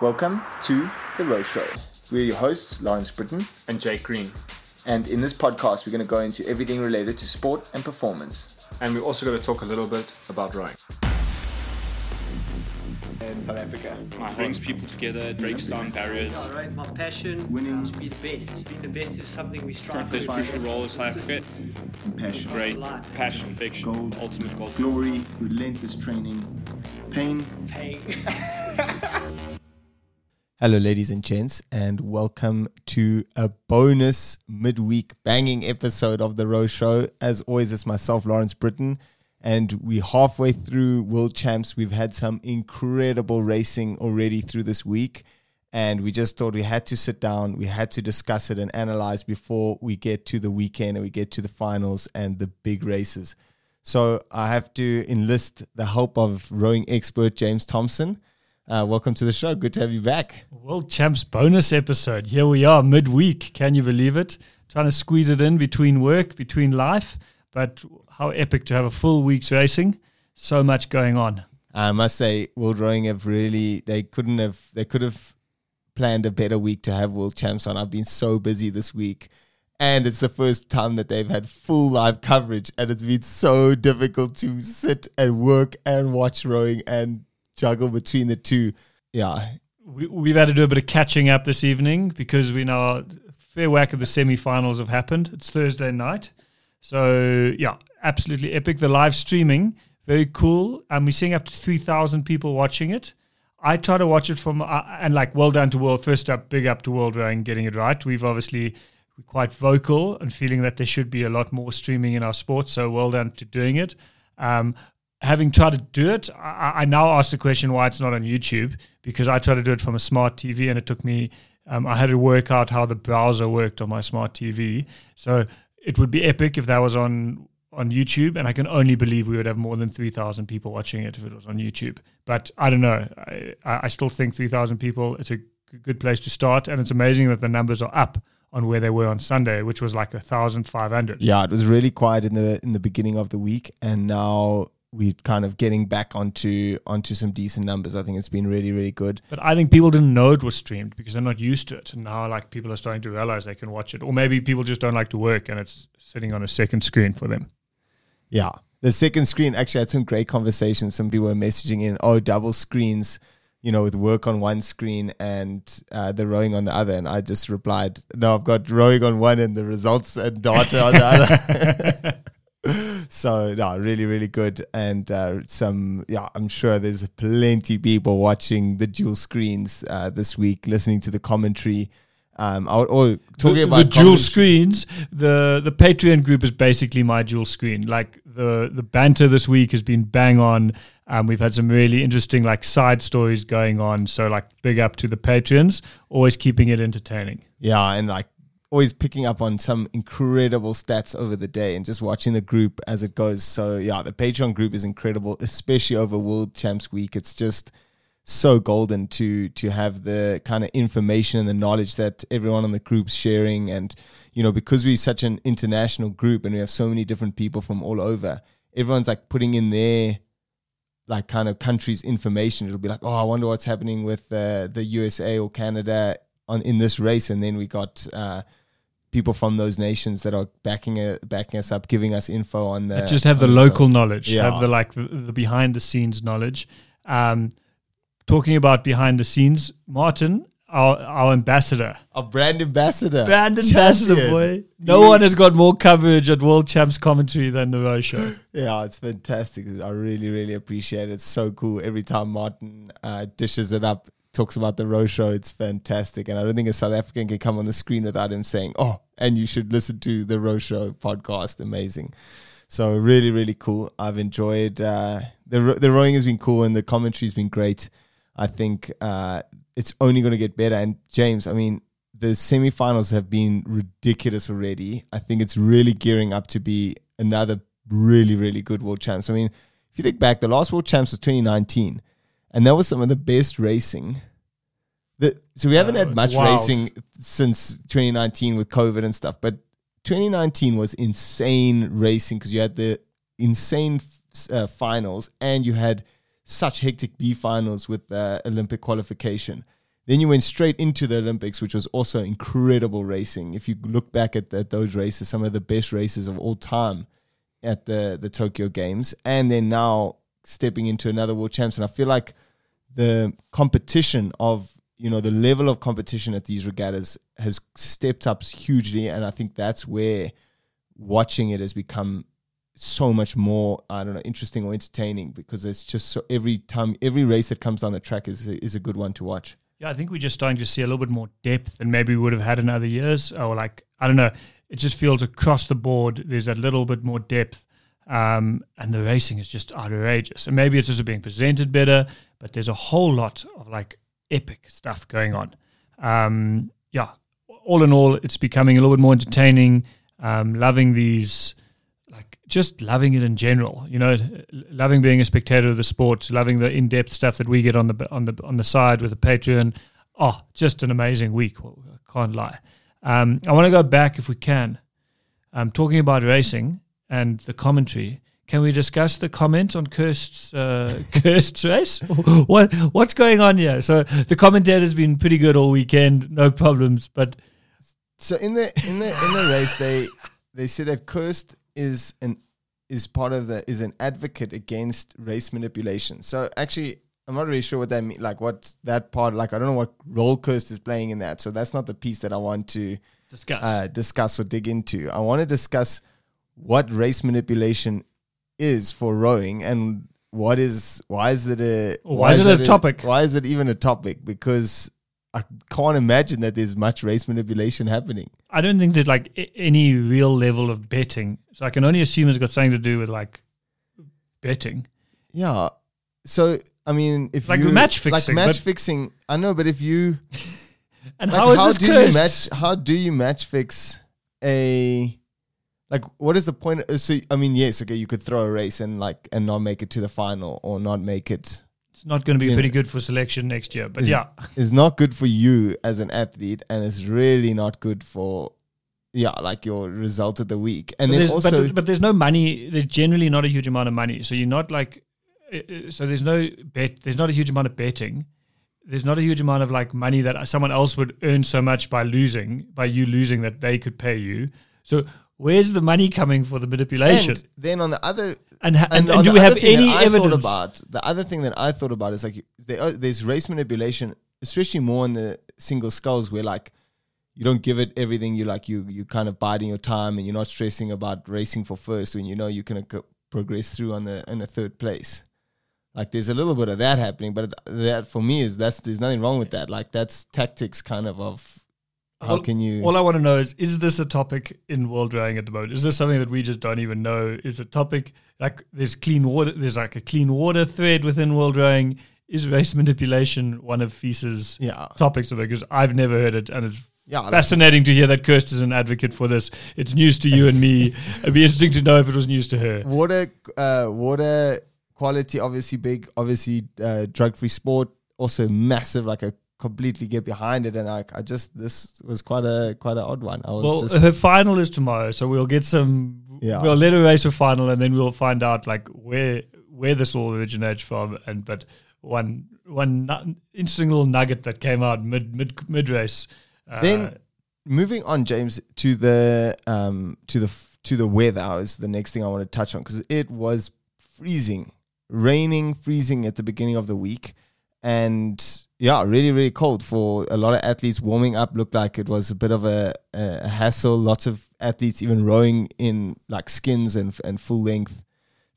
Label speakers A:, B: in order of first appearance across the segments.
A: Welcome to The Row Show. We're your hosts, Lawrence Brittain,
B: and Jake Green.
A: and in this podcast, we're going to go into everything related to sport and performance.
B: And we're also going to talk a little bit about rowing.
A: In South Africa.
C: It brings people together, it breaks down barriers.
D: Yeah, right. My passion
A: Winning.
D: to be the best. Being the best is something we strive
C: There's
D: for.
C: crucial role in South Africa.
A: Compassion,
C: Great passion, fiction,
A: Gold.
C: ultimate goal.
A: glory, relentless training, pain.
D: Paying.
A: Hello, ladies and gents, and welcome to a bonus midweek banging episode of The Row Show. As always, it's myself, Lawrence Brittain, and we're halfway through World Champs. We've had some incredible racing already through this week, and we just thought we had to sit down, we had to discuss it and analyze before we get to the weekend and we get to the finals and the big races. So I have to enlist the help of rowing expert James Thompson. Uh, welcome to the show. Good to have you back.
E: World Champs bonus episode. Here we are midweek. Can you believe it? Trying to squeeze it in between work, between life. But how epic to have a full week's racing. So much going on.
A: I must say, World Rowing have really they couldn't have they could have planned a better week to have World Champs on. I've been so busy this week. And it's the first time that they've had full live coverage, and it's been so difficult to sit and work and watch rowing and juggle between the two. Yeah,
E: We, we've had to do a bit of catching up this evening because we know fair whack of the semi-finals have happened. It's Thursday night, so yeah, absolutely epic. The live streaming, very cool, and we're seeing up to three thousand people watching it. I try to watch it from uh, and like well done to World. First up, big up to World Rowing getting it right. We've obviously quite vocal and feeling that there should be a lot more streaming in our sport. So well done to doing it. Um, having tried to do it, I, I now ask the question why it's not on YouTube because I tried to do it from a smart TV and it took me. Um, I had to work out how the browser worked on my smart TV. So it would be epic if that was on on YouTube, and I can only believe we would have more than three thousand people watching it if it was on YouTube. But I don't know. I, I still think three thousand people. It's a good place to start, and it's amazing that the numbers are up on where they were on Sunday, which was like a thousand five hundred.
A: yeah. It was really quiet in the in the beginning of the week, and now we're kind of getting back onto onto some decent numbers. I think it's been really really good.
E: But I think people didn't know it was streamed because they're not used to it. And now, like, people are starting to realize they can watch it. Or maybe people just don't like to work and it's sitting on a second screen for them.
A: Yeah. The second screen actually had some great conversations. Some people were messaging in, oh, double screens, you know, with work on one screen and uh, the rowing on the other. And I just replied, no, I've got rowing on one and the results and data on the other. so, no, really, really good. And uh, some, yeah, I'm sure there's plenty people watching the dual screens uh, this week, listening to the commentary. Um, I would, or talking
E: the,
A: about
E: the dual screens, the the Patreon group is basically my dual screen. Like the the banter this week has been bang on. Um, we've had some really interesting like side stories going on. So like big up to the patrons, always keeping it entertaining.
A: Yeah, and like always picking up on some incredible stats over the day and just watching the group as it goes. So yeah, the Patreon group is incredible, especially over World Champs Week. It's just so golden to to have the kind of information and the knowledge that everyone on the group's sharing and you know because we're such an international group and we have so many different people from all over everyone's like putting in their like kind of country's information it'll be like oh i wonder what's happening with uh, the usa or canada on in this race and then we got uh people from those nations that are backing backing us up giving us info on the
E: just have the local knowledge,
A: Yeah.
E: have the like the, the behind the scenes knowledge. Um, talking about behind the scenes, Martin, our our ambassador,
A: our brand ambassador
E: brand ambassador boy. No
A: He-
E: one has got more coverage at World Champs commentary than the Row Show.
A: Yeah, it's fantastic. I really, really appreciate it. It's so cool. Every time Martin uh, dishes it up, talks about the Row Show, it's fantastic. And I don't think a South African can come on the screen without him saying, "Oh, and you should listen to the Row Show podcast." Amazing. So really, really cool. I've enjoyed uh, the the rowing has been cool and the commentary's been great. I think uh, it's only going to get better. And James, I mean, the semifinals have been ridiculous already. I think it's really gearing up to be another really, really good world champs. I mean, if you think back, the last world champs was 2019, and that was some of the best racing. The, so we haven't
E: Uh,
A: had much
E: wild.
A: racing since 2019 with COVID and stuff, but 2019 was insane racing because you had the insane uh, finals and you had such hectic B finals with the Olympic qualification. Then you went straight into the Olympics, which was also incredible racing. If you look back at, at those races, some of the best races of all time at the the Tokyo Games, and then now stepping into another world champs. And I feel like the competition of you know the level of competition at these regattas has stepped up hugely, and I think that's where watching it has become so much more I don't know interesting or entertaining because it's just so every time every race that comes down the track is is a good one to watch.
E: Yeah, I think we're just starting to see a little bit more depth than maybe we would have had in other years. Or like I don't know, it just feels across the board there's a little bit more depth, um, and the racing is just outrageous. And maybe it's also being presented better, but there's a whole lot of like epic stuff going on. Um, yeah, all in all, it's becoming a little bit more entertaining. Um, loving these, like just loving it in general. You know, loving being a spectator of the sport, loving the in-depth stuff that we get on the on the on the side with the Patreon. Oh, just an amazing week. Well, I can't lie. Um, I want to go back if we can. Um, talking about racing and the commentary. Can we discuss the comment on Kirst's uh, Kirst's race? what what's going on here? So the commentator's been pretty good all weekend, no problems. But
A: So in the in the in the race, they they say that Kirst is an is part of the is an advocate against race manipulation. So actually, I'm not really sure what that mean. Like what that part. Like I don't know what role Kirst is playing in that. So that's not the piece that I want to
E: discuss.
A: uh, discuss or dig into. I want to discuss what race manipulation is for rowing and what is why is it a
E: Why is it
A: that
E: a topic?
A: Why is it even a topic? Because I can't imagine that there's much race manipulation happening.
E: I don't think there's like a- any real level of betting. So I can only assume it's got something to do with like betting.
A: Yeah. So I mean, if
E: Like
A: you
E: match fixing,
A: like match fixing, I know, but if you
E: And
A: like,
E: how is
A: how
E: this
A: do
E: cursed?
A: you match? How do you match fix a like? What is the point? uh, So I mean, yes, okay, you could throw a race and like and not make it to the final or not make it.
E: It's not going to be pretty good for selection next year. But yeah,
A: it's not good for you as an athlete, and it's really not good for yeah, like your result of the week. And
E: So
A: then also,
E: but, but there's no money. There's generally not a huge amount of money. So you're not like, uh, uh, so there's no bet. There's not a huge amount of betting. There's not a huge amount of like money that someone else would earn so much by losing, by you losing that they could pay you. So where's the money coming for the manipulation?
A: and then on the other
E: And ha- and,
A: on
E: and do we have
A: other thing that
E: any evidence?
A: Thought about the other thing that I thought about is like there are, there's race manipulation, especially more in the single sculls where like you don't give it everything. You like you you kind of biding your time, and you're not stressing about racing for first when you know you can go, progress through on the in a third place. Like there's a little bit of that happening, but that for me is that's there's nothing wrong with that. Like that's tactics, kind of of how
E: All-
A: can you
E: All I want to know is: Is this a topic in world rowing at the moment? Is this something that we just don't even know is a topic? Like, there's clean water. There's like a clean water thread within world rowing. Is race manipulation one of FISA's
A: yeah
E: topics? Because I've never heard it, and it's
A: yeah
E: fascinating to hear that Kirst is an advocate for this. It's news to you and me. It'd be interesting to know if it was news to her.
A: water uh water quality obviously big obviously uh drug free sport also massive like a completely get behind it and I, I just this was quite a quite an odd one i was
E: Well,
A: just
E: her final is tomorrow, so we'll get some.
A: Yeah.
E: We'll let her race her final, and then we'll find out like where where this all originates from. And but one one nu- interesting little nugget that came out mid mid mid race. Uh,
A: Then- moving on james to the um to the f- to the weather is the next thing i want to touch on because it was freezing raining freezing at the beginning of the week and yeah really really cold for a lot of athletes warming up looked like it was a bit of a, a hassle lots of athletes even rowing in like skins and and full length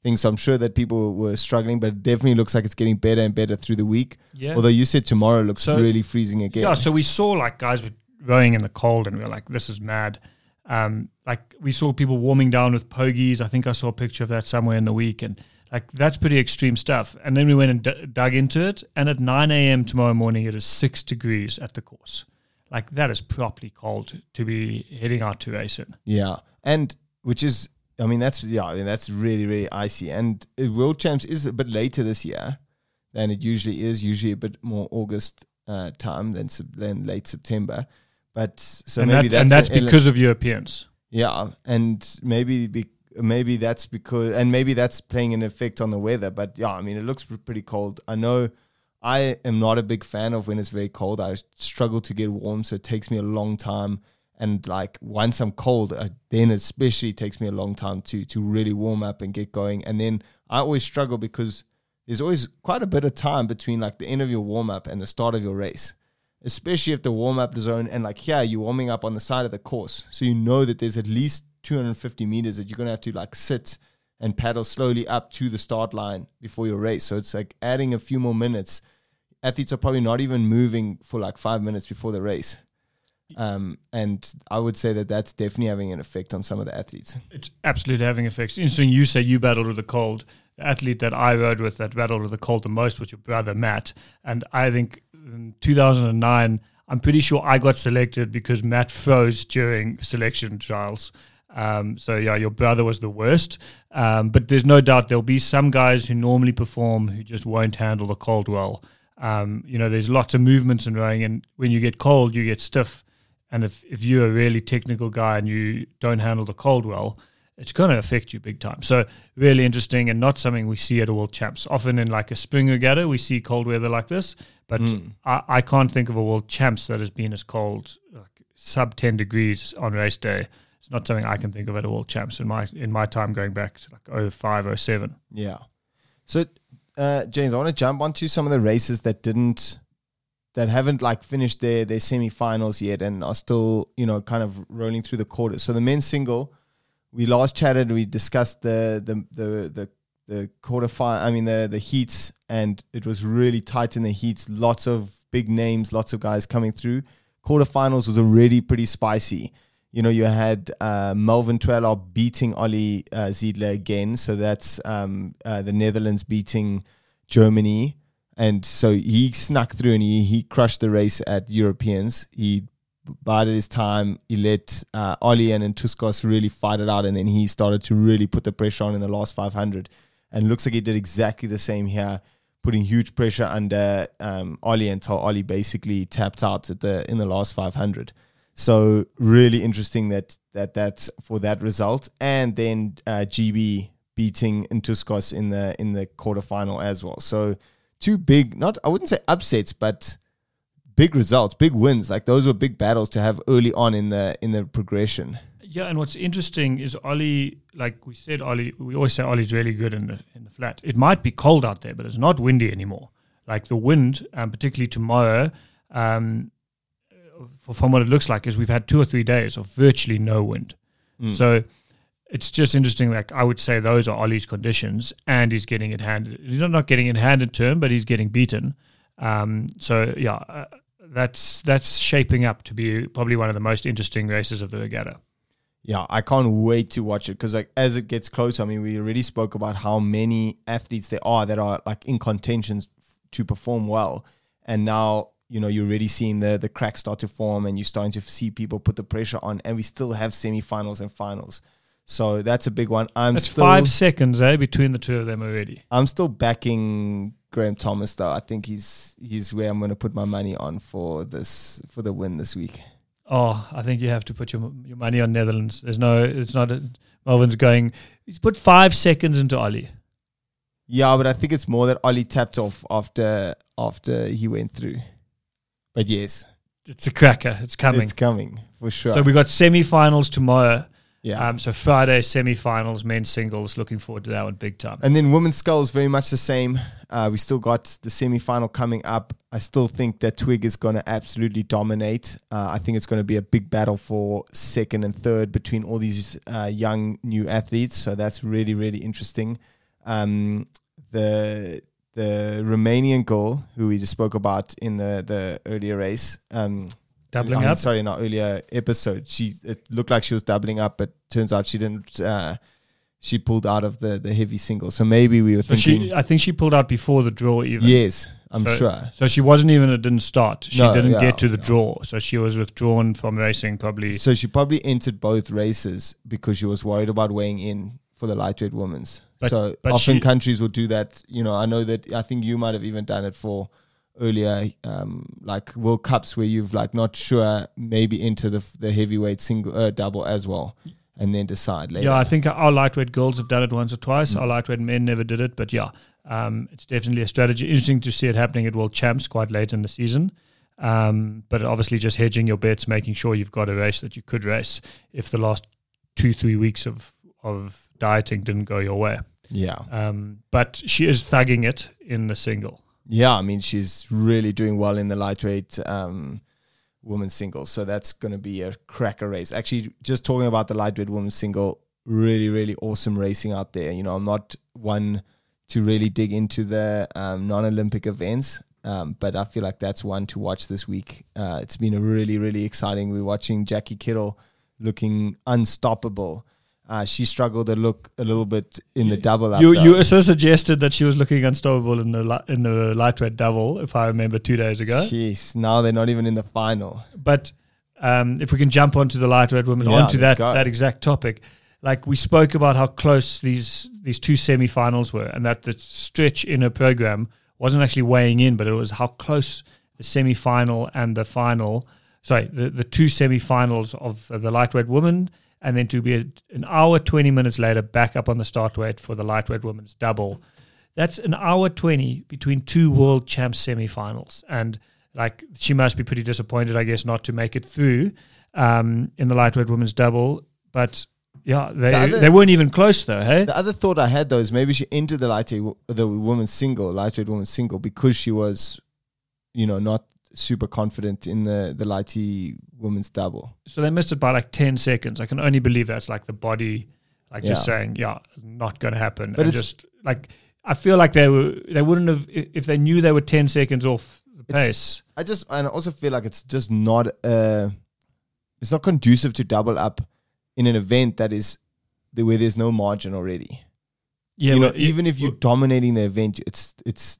A: things so i'm sure that people were struggling but it definitely looks like it's getting better and better through the week
E: yeah.
A: although you said tomorrow looks
E: So-
A: really freezing again
E: Yeah, so we saw like guys were rowing in the cold, and we were like, "This is mad." Um, like we saw people warming down with pogies. I think I saw a picture of that somewhere in the week, and like that's pretty extreme stuff. And then we went and d- dug into it, and at 9 a.m. tomorrow morning, it is six degrees at the course. Like that is properly cold to be heading out to race in.
A: Yeah, and which is, I mean, that's yeah, I mean, that's really really icy. And World Champs is a bit later this year than it usually is. Usually a bit more August uh, time than than late September. But so
E: and,
A: maybe
E: that- and
A: that's
E: that's
A: an ele-
E: because of Europeans.
A: yeah, and maybe be, maybe that's because and maybe that's playing an effect on the weather. But yeah, I mean, it looks pretty cold. I know. I am not a big fan of when it's very cold. I struggle to get warm, so it takes me a long time. And like once I'm cold, uh, then especially takes me a long time to to really warm up and get going. And then I always struggle because there's always quite a bit of time between like the end of your warm up and the start of your race, especially if the warm up zone and like yeah you're warming up on the side of the course, so you know that there's at least 250 meters that you're gonna have to like sit and paddle slowly up to the start line before your race. So it's like adding a few more minutes. Athletes are probably not even moving for like five minutes before the race. Um, and I would say that that's definitely having an effect on some of the athletes.
E: It's absolutely having effects. Interesting. You say you battled with the cold. The athlete that I rode with that battled with the cold the most was your brother Matt, and I think in 2009, I'm pretty sure I got selected because Matt froze during selection trials. Um, so yeah, your brother was the worst. Um, but there's no doubt there'll be some guys who normally perform who just won't handle the cold well. Um, you know, there's lots of movements in rowing, and when you get cold, you get stiff. And if, if you're a really technical guy and you don't handle the cold well, it's going to affect you big time. So really interesting and not something we see at a World Champs. Often in like a spring regatta, we see cold weather like this, but
A: Mm.
E: I, I can't think of a World Champs that has been as cold, like sub 10 degrees on race day. It's not something I can think of at all. Champs in my in my time going back to like 05, 07.
A: Yeah. So, uh, James, I want to jump onto some of the races that didn't, that haven't like finished their their semi-finals yet, and are still, you know, kind of rolling through the quarters. So the men's single, we last chatted, we discussed the the the the the quarter I mean the the heats, and it was really tight in the heats. Lots of big names, lots of guys coming through. Quarterfinals was already pretty spicy. You know, you had uh, Melvin Twellaar beating Ollie uh, Zeidler again, so that's um, uh, the Netherlands beating Germany, and so he snuck through and he he crushed the race at Europeans. He bided his time. He let uh, Ollie and, and Ntouskos really fight it out, and then he started to really put the pressure on in the last 500. And looks like he did exactly the same here, putting huge pressure under um, Ollie until Ollie basically tapped out at the in the last 500. So really interesting that that that's for that result, and then uh, GB beating Ntouskos in the in the quarterfinal as well. So two big, not I wouldn't say upsets, but big results, big wins. Like those were big battles to have early on in the in the progression.
E: Yeah, and what's interesting is Ollie, like we said, Ollie, we always say Ollie's really good in the in the flat. It might be cold out there, but it's not windy anymore. Like the wind, um, particularly tomorrow, um, from what it looks like, is we've had two or three days of virtually no wind. So it's just interesting. Like I would say, those are Ollie's conditions, and he's getting it handed. He's not not getting it handed to him, but he's getting beaten. Um, so yeah, uh, that's that's shaping up to be probably one of the most interesting races of the regatta.
A: Yeah, I can't wait to watch it because like as it gets closer, I mean, we already spoke about how many athletes there are that are like in contention to perform well, and now you know you're already seeing the the cracks start to form, and you're starting to see people put the pressure on, and we still have semifinals and finals, so that's a big one. I'm
E: That's
A: still,
E: five seconds, eh, between the two of them already.
A: I'm still backing Graeme Thomas though. I think he's he's where I'm going to put my money on for this for the win this week.
E: Oh, I think you have to put your your money on Netherlands. There's no, it's not. A, Melvin's going. He's put five seconds into Ollie.
A: Yeah, but I think it's more that Ollie tapped off after after he went through. But yes,
E: It's a cracker. It's coming.
A: it's coming for sure.
E: So we got semi-finals tomorrow.
A: yeah.
E: Um, so Friday semi-finals, men's singles. Looking forward to that one big time.
A: and then women's sculls very much the same. Uh, we still got the semi final coming up. I still think that Twigg is going to absolutely dominate. Uh, I think it's going to be a big battle for second and third between all these uh, young new athletes. So that's really really interesting. Um, the the Romanian girl who we just spoke about in the the earlier race. Um,
E: Doubling
A: I mean,
E: up.
A: Sorry, in our earlier episode, she it looked like she was doubling up, but turns out she didn't. Uh, she pulled out of the the heavy single, so maybe we were
E: So
A: thinking.
E: she, I think she pulled out before the draw even.
A: yes, I'm
E: So-
A: sure.
E: So she wasn't even. It didn't start. She
A: No,
E: didn't
A: yeah,
E: get to the
A: yeah.
E: draw. So she was withdrawn from racing probably.
A: So she probably entered both races because she was worried about weighing in for the lightweight women's.
E: But-
A: so
E: but
A: often
E: she-
A: countries will do that. You know, I know that. I think you might have even done it for earlier, um, like World Cups, where you've like not sure maybe into the the heavyweight single uh, double as well, and then decide later.
E: Yeah, I think our lightweight girls have done it once or twice.
A: Mm.
E: Our lightweight men never did it, but yeah, Um, it's definitely a strategy. Interesting to see it happening at World Champs quite late in the season. Um, but obviously, just hedging your bets, making sure you've got a race that you could race if the last two, three weeks of, of dieting didn't go your way.
A: Yeah.
E: Um, but she is thugging it in the single.
A: Yeah, I mean she's really doing well in the lightweight um, women's single, so that's going to be a cracker race. Actually, just talking about the lightweight women's single, really, really awesome racing out there. You know, I'm not one to really dig into the um, non-Olympic events, um, but I feel like that's one to watch this week. Uh, it's been a really, really exciting. We're watching Jackie Kiddle looking unstoppable. Uh, she struggled to look a little bit in the double.
E: You you also suggested that she was looking unstoppable in the li- in the lightweight double, if I remember two days ago.
A: Jeez, now they're not even in the final.
E: But um, if we can jump onto the lightweight women,
A: Yeah,
E: onto that
A: go.
E: that exact topic, like we spoke about how close these these two semi-finals were, and that the stretch in her program wasn't actually weighing in, but it was how close the semi-final and the final, sorry, the, the two semi-finals of uh, the lightweight women, and then to be a, an hour twenty minutes later back up on the start weight for the lightweight women's double. That's an hour 20 between two world champs semi-finals. And like she must be pretty disappointed, I guess, not to make it through um, in the lightweight women's double. But yeah, they
A: The other-
E: they weren't even close though, hey?
A: The other thought I had though is maybe she entered the lightweight, the women's single, lightweight women's single, because she was, you know, not super confident in the the lighty women's double.
E: So they missed it by like 10 seconds. I can only believe that's like the body, like just
A: Yeah.
E: saying, yeah, not going to happen.
A: But
E: just like, I feel like they were, they wouldn't have, if they knew they were 10 seconds off the pace.
A: I just and I also feel like it's just not uh it's not conducive to double up in an event that is the, where there's no margin already.
E: Yeah,
A: you know, even if you're dominating the event, it's it's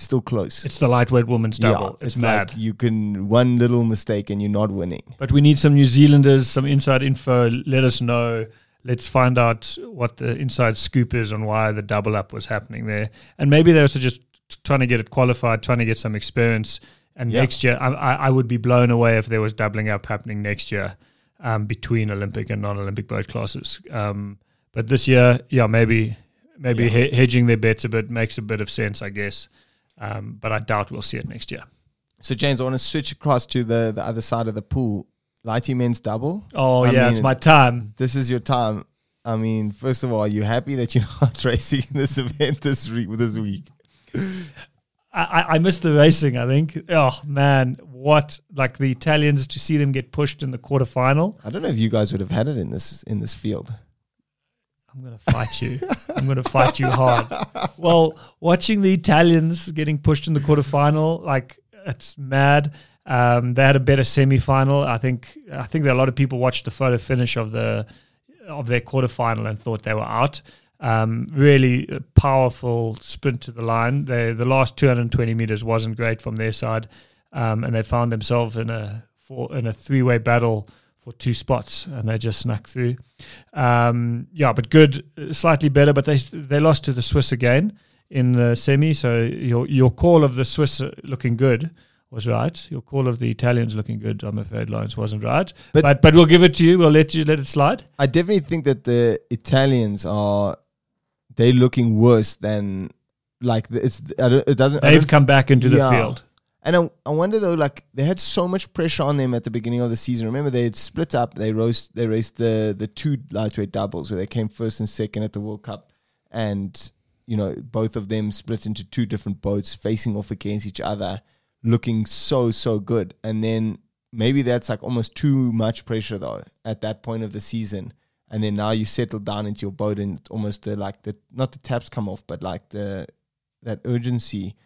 A: still close.
E: it's the lightweight women's double.
A: Yeah,
E: it's, mad.
A: Like you can one little mistake and you're not winning.
E: But we need some New Zealanders, some inside info. Let us know. Let's find out what the inside scoop is on why the double up was happening there. And maybe they're also just trying to get it qualified, trying to get some experience. And
A: Yeah.
E: next year, I, I, I would be blown away if there was doubling up happening next year um, between Olympic and non-Olympic boat classes. Um, but this year, yeah, maybe maybe
A: Yeah.
E: he- hedging their bets a bit makes a bit of sense, I guess. Um, but I doubt we'll see it next year.
A: So James, I want to switch across to the the other side of the pool. Lighty men's double.
E: Oh
A: I
E: yeah,
A: mean,
E: it's my time.
A: This is your time. I mean, first of all, are you happy that you're not racing in this event this week? This week,
E: I, I I missed the racing. I think. Oh man, what like the Italians to see them get pushed in the quarterfinal.
A: I don't know if you guys would have had it in this in this field.
E: I'm gonna fight you. I'm gonna fight you hard. Well, watching the Italians getting pushed in the quarterfinal, like it's mad. Um, they had a better semi-final. I think. I think that a lot of people watched the photo finish of the of their quarterfinal and thought they were out. Um, really powerful sprint to the line. They, the last 220 meters wasn't great from their side, um, and they found themselves in a four, in a three-way battle for two spots, and they just snuck through. Um, yeah, but good, slightly better, but they they lost to the Swiss again in the semi. So your your call of the Swiss looking good was right. Your call of the Italians looking good, I'm afraid, Lawrence wasn't right.
A: But-
E: But, but we'll give it to you. We'll let you let it slide.
A: I definitely think that the Italians are they looking worse than like it's. I don't, it doesn't.
E: They've come back into
A: Yeah.
E: the field.
A: And I, I wonder though, like they had so much pressure on them at the beginning of the season. Remember, they had split up. They roast. They raced the the two lightweight doubles where they came first and second at the World Cup, and you know both of them split into two different boats facing off against each other, looking so so good. And then maybe that's like almost too much pressure though at that point of the season. And then now you settle down into your boat and almost the like the not the taps come off, but like the that urgency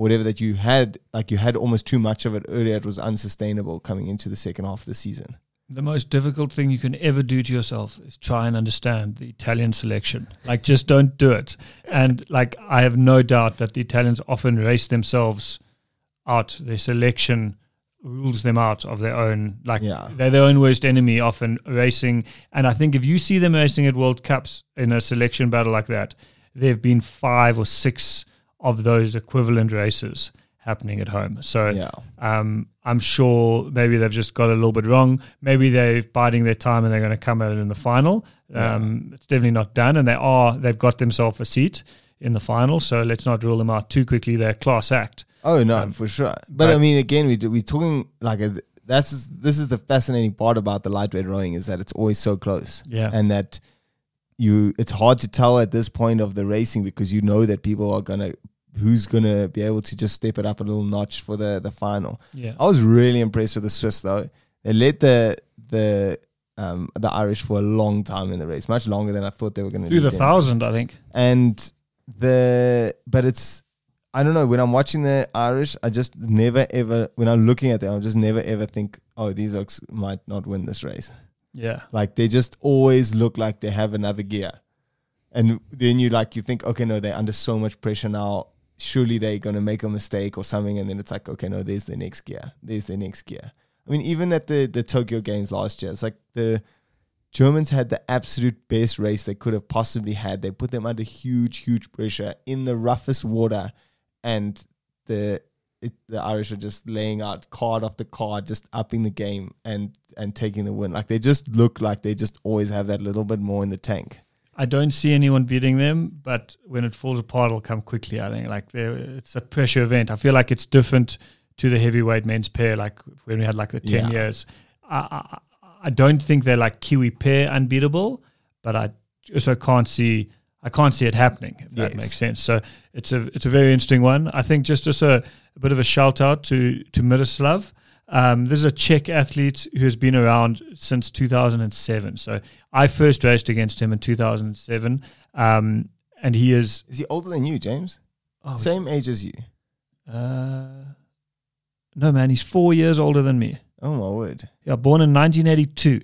A: whatever that you had, like you had almost too much of it earlier. It was unsustainable coming into the second half of the season.
E: The most difficult thing you can ever do to yourself is try and understand the Italian selection. Like, just don't do it. And like, I have no doubt that the Italians often race themselves out. Their selection rules them out of their own. Like,
A: Yeah.
E: they're their own worst enemy. Often racing, and I think if you see them racing at World Cups in a selection battle like that, there have been five or six of those equivalent races happening at home. So
A: Yeah.
E: um, I'm sure maybe they've just got a little bit wrong. Maybe they're biding their time and they're going to come out in the final. Um, It's definitely not done, and they are. They've got themselves a seat. in the final. So let's not rule them out too quickly. They're a class act.
A: Oh no,
E: Um,
A: for sure. But I mean, again, we we're talking like a, that's this is the fascinating part about the lightweight rowing is that it's always so close,
E: Yeah.
A: and that you it's hard to tell at this point of the racing because you know that people are gonna who's gonna be able to just step it up a little notch for the the final.
E: Yeah.
A: I was really impressed with the Swiss though. They led the the um the Irish for a long time in the race, much longer than I thought they were going to.
E: Through the thousand, I think.
A: and the but it's I don't know when I'm watching the Irish, I just never ever when I'm looking at them, I just never ever think, oh, these oaks might not win this race.
E: Yeah.
A: Like they just always look like they have another gear, and then you like you think, okay, no, they're under so much pressure now. Surely they're gonna make a mistake or something, and then it's like, okay, no, there's the next gear. There's the next gear. I mean, even at the the Tokyo Games last year, it's like the Germans had the absolute best race they could have possibly had. They put them under huge, huge pressure in the roughest water, and the it, the Irish are just laying out card after card, just upping the game and and taking the win. Like they just look like they just always have that little bit more in the tank.
E: I don't see anyone beating them, but when it falls apart, it'll come quickly. I think like it's a pressure event. I feel like it's different to the heavyweight men's pair, like when we had like the ten
A: Yeah.
E: years. I, I I don't think they're like Kiwi pair unbeatable, but I also can't see I can't see it happening. If that makes sense. So it's a it's a very interesting one. I think just as a, a bit of a shout out to to Miroslav. Um, this is a Czech athlete who has been around since 2007. So I first raced against him in 2007, um, and he is
A: Is he older than you, James?
E: oh,
A: Same age as you.
E: Uh, no, man, he's four years older than me.
A: Oh my word!
E: Yeah, born in 1982.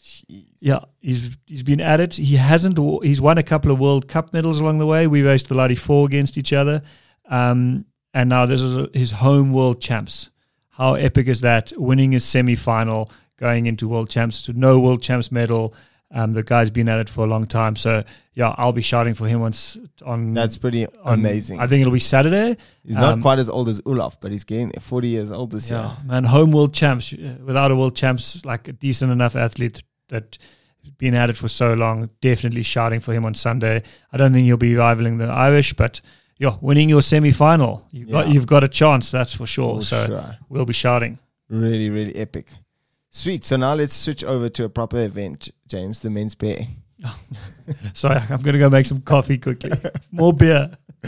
A: Jeez.
E: Yeah, he's he's been at it. He hasn't. He's won a couple of World Cup medals along the way. We raced the Ladi Four against each other, um, and now this is his home World Champs. How epic is that? Winning a semi final, going into World Champs to no World Champs medal. Um, the guy's been at it for a long time. So yeah, I'll be shouting for him once on.
A: That's pretty
E: on-
A: amazing.
E: I think it'll be Saturday.
A: he's not
E: um,
A: quite as old as Olaf, but he's getting 40 years old this
E: Yeah,
A: year.
E: man, home world champs uh, without a world champs, like a decent enough athlete that been at it for so long. Definitely shouting for him on Sunday. I don't think he'll be rivaling the Irish, but yeah, winning your semi final, you've got you've got a chance. That's for sure.
A: For
E: so
A: sure.
E: we'll be shouting.
A: Really, really epic. Sweet. So now let's switch over to a proper event, James, the men's pair.
E: Sorry, I'm gonna go make some coffee quickly. More beer.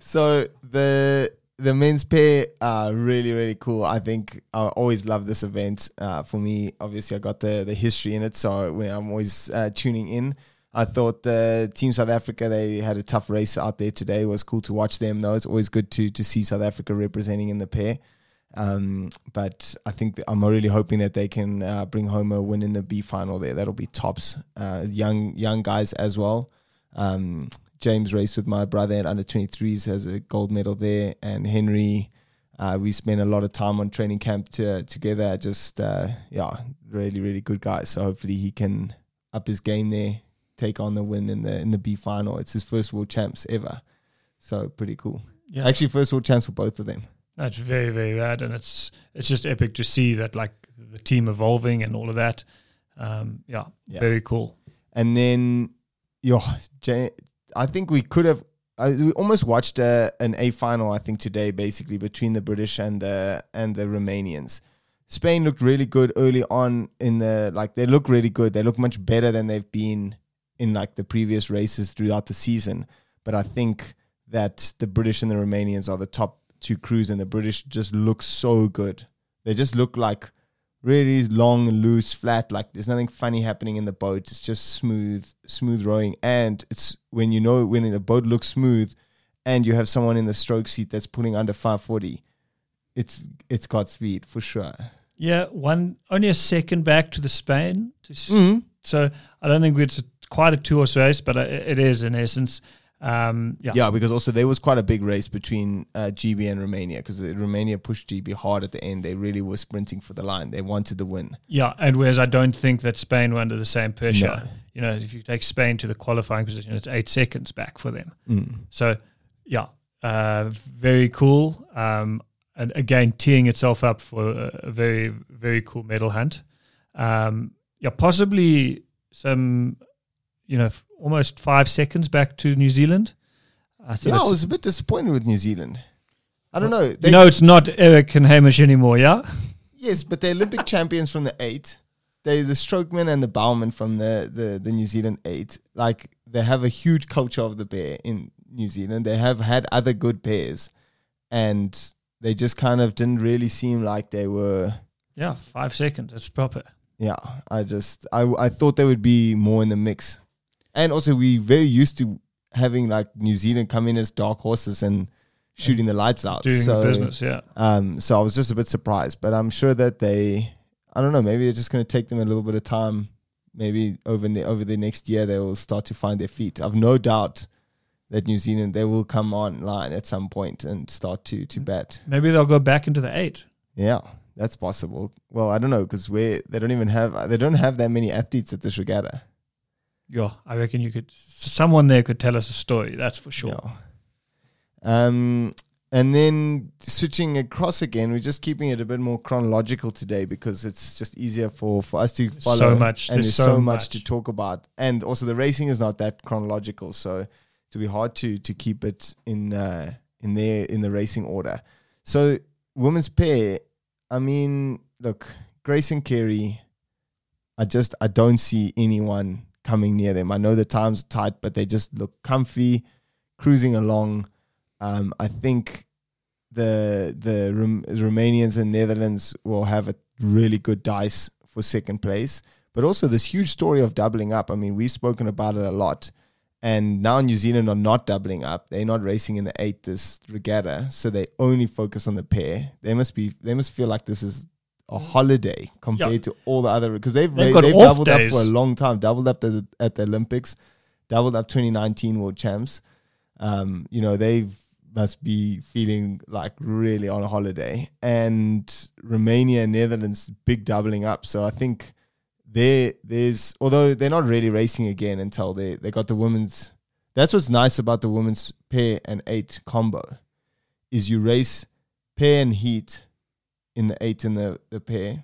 A: so the the men's pair are really really cool. I think I always love this event. Uh, for me, obviously, I got the the history in it, so I'm always uh, tuning in. I thought uh, Team South Africa they had a tough race out there today. It was cool to watch them. though. it's always good to to see South Africa representing in the pair. Um, but I think I'm really hoping that they can uh, bring home a win in the B final there. That'll be tops. Uh, young young guys as well. Um, James raced with my brother at under 23s, has a gold medal there, and Henry. Uh, we spent a lot of time on training camp to, together. Just uh, yeah, really really good guys. So hopefully he can up his game there, take on the win in the in the B final. It's his first world champs ever, so pretty cool.
E: Yeah,
A: Actually, first world champs for both of them.
E: that's very very rad, and it's it's just epic to see that like the team evolving and all of that. Um, yeah,
A: Yeah.
E: very cool.
A: And then, yeah, I think we could have. I, we almost watched a, an A final. I think today, basically between the British and the and the Romanians. Spain looked really good early on in the like. They look really good. They look much better than they've been in like the previous races throughout the season. But I think that the British and the Romanians are the top two crews, and the British just look so good. They just look like really long, loose, flat. Like there's nothing funny happening in the boat. It's just smooth, smooth rowing. And it's when you know when a boat looks smooth, and you have someone in the stroke seat that's pulling under 540. It's it's got speed for sure.
E: Yeah, one only a second back to the Spain.
A: Mhm.
E: So I don't think it's a, quite a two-horse race, but it is in essence. Um, yeah.
A: Yeah, because also there was quite a big race between uh, GB and Romania because Romania pushed GB hard at the end. They really were sprinting for the line. They wanted the win.
E: Yeah, and whereas I don't think that Spain were under the same pressure.
A: No.
E: You know, if you take Spain to the qualifying position, it's eight seconds back for them.
A: Mm.
E: So, yeah, uh, very cool. Um, and again, teeing itself up for a, a very, very cool medal hunt. Um, yeah, possibly some you know, f- almost five seconds back to New Zealand. Uh, I thought
A: Yeah, I was a bit disappointed with New Zealand. I don't know. They,
E: you know, it's not Eric and Hamish anymore, yeah?
A: yes, but they're Olympic champions from the eight. They the strokeman and the bowman from the, the the New Zealand eight. Like they have a huge culture of the bear in New Zealand. They have had other good pairs, and they just kind of didn't really seem like they were.
E: Yeah, five seconds. It's proper.
A: Yeah, I just I I thought they would be more in the mix, and also we're very used to having like New Zealand come in as dark horses and shooting the lights out.
E: Doing
A: so,
E: the business, yeah.
A: Um, so I was just a bit surprised, but I'm sure that they, I don't know, maybe they're just going to take them a little bit of time. Maybe over ne- over the next year they will start to find their feet. I've no doubt that New Zealand they will come online at some point and start to to bat.
E: Maybe they'll go back into the eight.
A: Yeah, that's possible. Well, I don't know because we they don't even have they don't have that many athletes at this regatta.
E: Yeah, I reckon you could. Someone there could tell us a story. That's for sure.
A: Yeah. Um, and then switching across again, we're just keeping it a bit more chronological today because it's just easier for, for us to follow.
E: so much.
A: and
E: There's
A: there's
E: so
A: so, much.
E: much.
A: to talk about, and also the racing is not that chronological, so it'll be hard to to keep it in uh, in there in the racing order. So women's pair, I mean, look, Grace and Kerri, I just I don't see anyone coming near them. I know the times are tight, but they just look comfy, cruising along. Um, I think the the Rom- Romanians and Netherlands will have a really good dice for second place, but also this huge story of doubling up. I mean, we've spoken about it a lot, and now New Zealand are not doubling up. They're not racing in the eight this regatta, so they only focus on the pair. They must be they must feel like this is a holiday compared
E: Yeah.
A: to all the other because they've
E: They've
A: ra- they've doubled
E: days.
A: up for a long time. Doubled up at the, at the Olympics, doubled up 2019 world champs. Um, you know they've must be feeling like really on a holiday. And Romania and Netherlands big doubling up. So I think there there's although they're not really racing again until they they got the women's. That's what's nice about the women's pair and eight combo, is you race pair and heat in the eight and the the pair,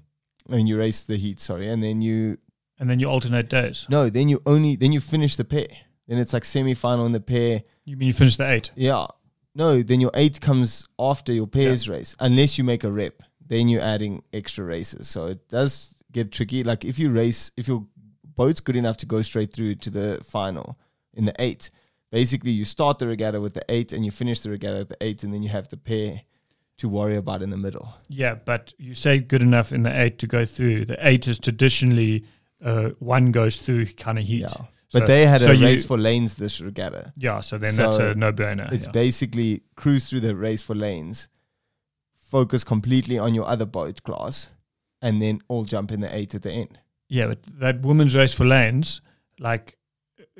A: and you race the heat. Sorry, and then you
E: And then you alternate days.
A: no, then you only then you finish the pair. Then it's like semi final in the pair.
E: You mean you finish the eight?
A: Yeah. No, then your eight comes after your pairs race, unless you make a rep. Then you're adding extra races. So it does get tricky. Like if you race, if your boat's good enough to go straight through to the final in the eight, basically you start the regatta with the eight and you finish the regatta with the eight, and then you have the pair to worry about in the middle.
E: Yeah, but you say good enough in the eight to go through. The eight is traditionally uh, one goes through kind of heat.
A: Yeah. But
E: So-
A: they had
E: so
A: a
E: you-
A: race for lanes this regatta.
E: Yeah, so then that's a no brainer.
A: It's
E: yeah.
A: basically cruise through the race for lanes, focus completely on your other boat class, and then all jump in the eight at the end.
E: Yeah, but that women's race for lanes, like,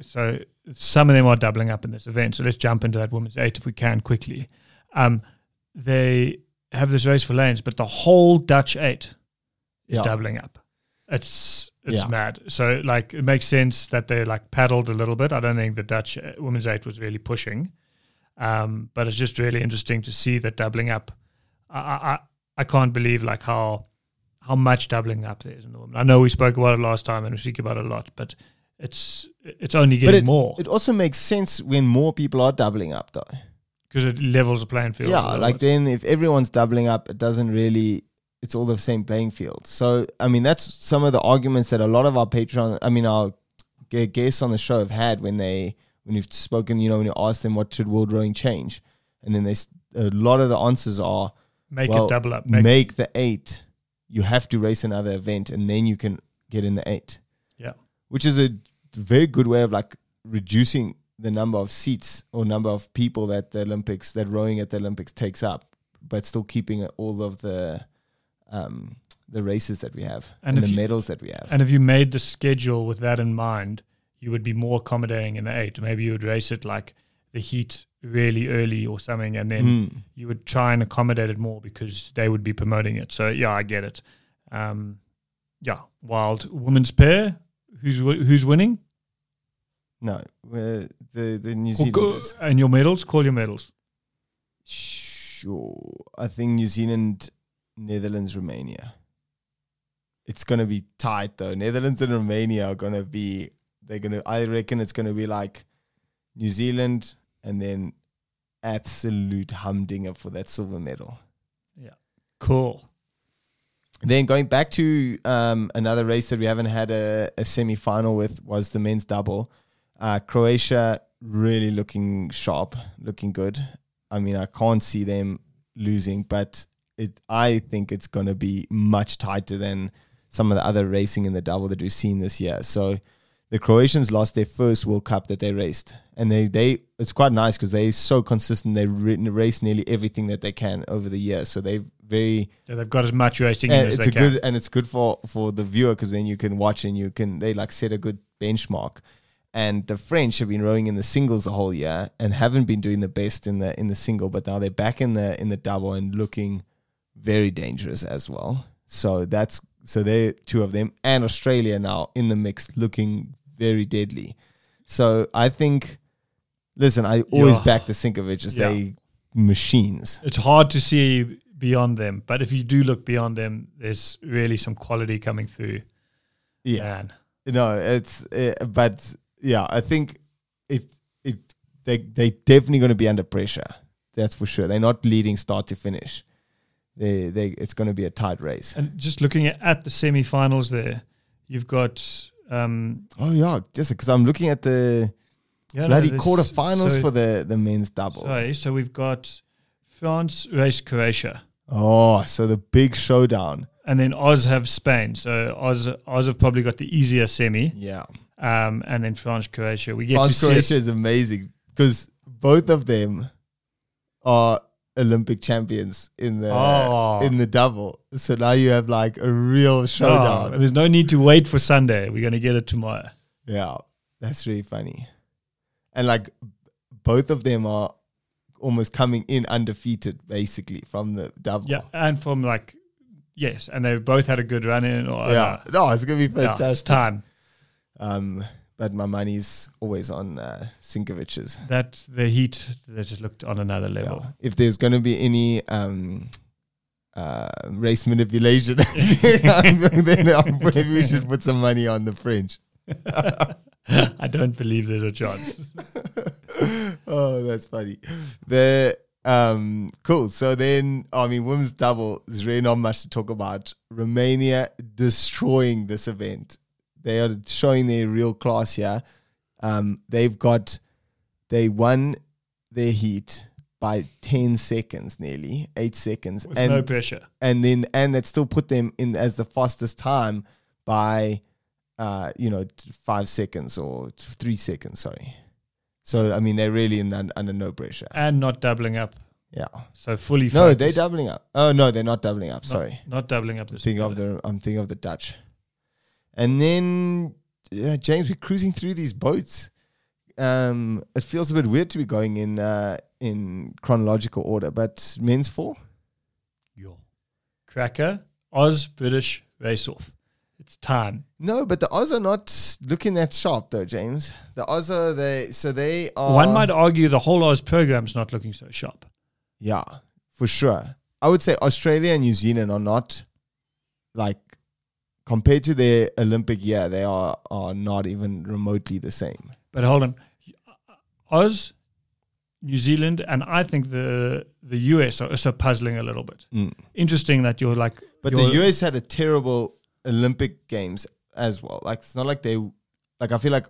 E: so some of them are doubling up in this event. So let's jump into that women's eight if we can quickly. Um, they have this race for lanes, but the whole Dutch eight is
A: Yeah.
E: doubling up. It's it's
A: Yeah.
E: mad. So like it makes sense that they like paddled a little bit. I don't think the Dutch uh, women's eight was really pushing, um, but it's just really interesting to see that doubling up. I I I- can't believe like how how much doubling up there is in the women. I know we spoke about it last time and we speak about it a lot, but it's it's only
A: But
E: getting
A: it,
E: more
A: it also makes sense when more people are doubling up, though.
E: Because it levels the playing field.
A: yeah, like then if everyone's doubling up, it doesn't really. It's all the same playing field. So I mean, that's some of the arguments that a lot of our Patreon, I mean, our guests on the show have had when they when you've spoken. You know, when you ask them what should world rowing change, and then they s- a lot of the answers are
E: make
A: well,
E: it double up.
A: make,
E: Make,
A: the eight. You have to race another event, and then you can get in the eight.
E: Yeah.
A: which is a very good way of like reducing the number of seats or number of people that the Olympics that rowing at the Olympics takes up, but still keeping all of the um, the races that we have
E: And
A: and, the
E: you-
A: medals that we have.
E: and if you made the schedule with that in mind, you would be more accommodating in the eight. Maybe you would race it like the heat really early or something, and then
A: Mm.
E: you would try and accommodate it more because they would be promoting it. So yeah, I get it. Um, yeah, wild women's pair. Who's who's winning?
A: No, we're the the New Zealanders.
E: and your medals. Call your medals.
A: Sure, I think New Zealand, Netherlands, Romania. It's gonna be tight though. Netherlands and Romania are gonna be they're gonna. I reckon it's gonna be like New Zealand, and then absolute humdinger for that silver medal. Yeah.
E: Cool.
A: Then going back to um, another race that we haven't had a, a semi final with was the men's double. Uh, Croatia really looking sharp, looking good. I mean, I can't see them losing, but it. I think it's going to be much tighter than some of the other racing in the double that we've seen this year. So the Croatians lost their first World Cup that they raced, and they they it's quite nice because they're so consistent. They race nearly everything that they can over the year, so they very
E: So they've got as much racing as
A: it's
E: they
A: a
E: can.
A: good and it's good for for the viewer because then you can watch and you can they like set a good benchmark. And the French have been rowing in the singles the whole year and haven't been doing the best in the in the single, but now they're back in the in the double and looking very dangerous as well. So that's so they're two of them and Australia now in the mix looking very deadly. So I think listen, I always
E: Yeah.
A: back the Sinkovic as
E: Yeah.
A: they machines.
E: it's hard to see beyond them, but if you do look beyond them, there's really some quality coming through.
A: Yeah.
E: Man.
A: No, it's uh, but yeah, I think it it they they definitely going to be under pressure. That's for sure. They're not leading start to finish. They they it's going to be a tight race.
E: And just looking at, at the semi-finals there, you've got um,
A: Oh yeah, just because I'm looking at the
E: yeah, no,
A: bloody
E: there's-
A: quarterfinals
E: so-
A: for the the men's double.
E: Sorry, so we've got France race Croatia,
A: Oh, so the big showdown.
E: and then Oz have Spain. So Oz Oz have probably got the easier semi,
A: Yeah,
E: um, and then France Croatia. We get
A: France Croatia is amazing because both of them are Olympic champions in the
E: Oh.
A: in the double. So now you have like a real
E: Oh,
A: showdown.
E: there's no need to wait for Sunday. We're going to get it tomorrow.
A: Yeah, that's really funny. And like both of them are almost coming in undefeated basically from the double.
E: Yeah, and from like yes, and they've both had a good run in. Or,
A: Yeah. No, it's gonna be
E: yeah, it's time.
A: Um but my money's always on uh Sinkovic's.
E: That the heat they just looked on another level.
A: Yeah. If there's gonna be any um uh, race manipulation, then maybe we should put some money on the French.
E: I don't believe there's a chance.
A: oh, that's funny. The um cool. So then I mean women's double is really not much to talk about. Romania destroying this event. They are showing their real class here. Um they've got they won their heat by 10 seconds nearly, 8 seconds.
E: With
A: and
E: no pressure.
A: and then and that still put them in as the fastest time by uh you know five seconds or three seconds sorry so i mean they're really in, un- under no pressure
E: And not doubling up.
A: yeah
E: So fully
A: no
E: focused.
A: they're doubling up oh no they're not doubling up
E: Not-
A: sorry
E: Not doubling up this
A: think of the i'm thinking of the dutch and then yeah, james we're cruising through these boats um it feels a bit weird to be going in uh in chronological order but men's four
E: Yo. Cracker, Oz, British, race off. It's time.
A: No, but the Oz are not looking that sharp though, James. The Oz are they so they are
E: One might argue the whole Oz program's not looking so sharp.
A: Yeah, for sure. I would say Australia and New Zealand are not like compared to their Olympic year, they are are not even remotely the same.
E: But hold on. Oz, New Zealand, and I think the the US are also puzzling a little bit.
A: Mm.
E: Interesting that you're like
A: But
E: you're-
A: the US had a terrible Olympic games as well. Like it's not like they like I feel like